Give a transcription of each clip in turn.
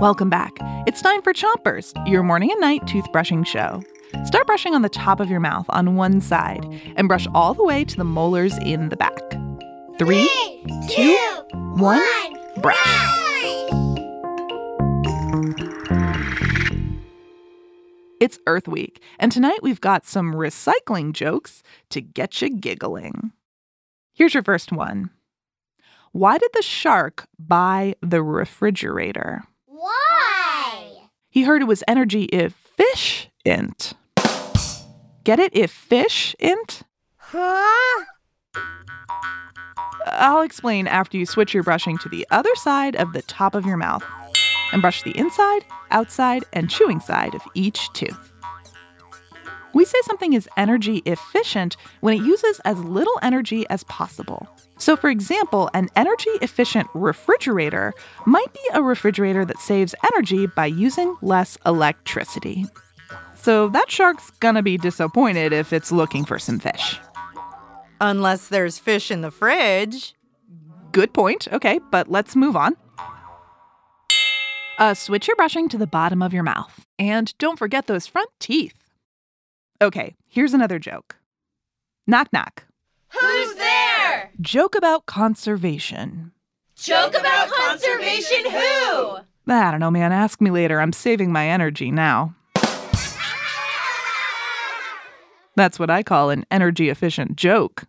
Welcome back. It's time for Chompers, your morning and night toothbrushing show. Start brushing on the top of your mouth on one side and brush all the way to the molars in the back. Three, two, one, brush. It's Earth Week, and tonight we've got some recycling jokes to get you giggling. Here's your first one Why did the shark buy the refrigerator? Why? He heard it was energy if fish efficient. Get it? if fish Efficient? Huh? I'll explain after you switch your brushing to the other side of the top of your mouth and brush the inside, outside, and chewing side of each tooth. We say something is energy efficient when it uses as little energy as possible. So, for example, an energy efficient refrigerator might be a refrigerator that saves energy by using less electricity. So, that shark's gonna be disappointed if it's looking for some fish. Unless there's fish in the fridge. Good point. Okay, but let's move on. Uh, switch your brushing to the bottom of your mouth. And don't forget those front teeth. Okay, here's another joke. Knock knock. Who's there? Joke about conservation. Joke about conservation who? I don't know, man. Ask me later. I'm saving my energy now. That's what I call an energy efficient joke.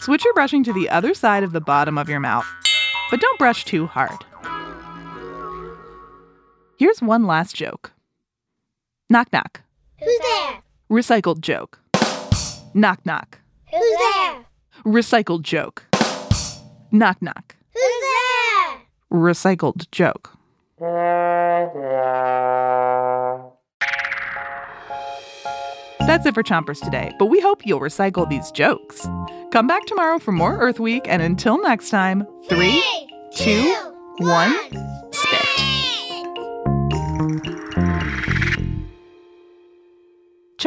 Switch your brushing to the other side of the bottom of your mouth, but don't brush too hard. Here's one last joke. Knock knock. Who's there? Recycled joke. Knock knock. Who's there? Recycled joke. Knock knock. Who's there? Recycled joke. That's it for Chompers today, but we hope you'll recycle these jokes. Come back tomorrow for more Earth Week, and until next time, three, two, one, spit.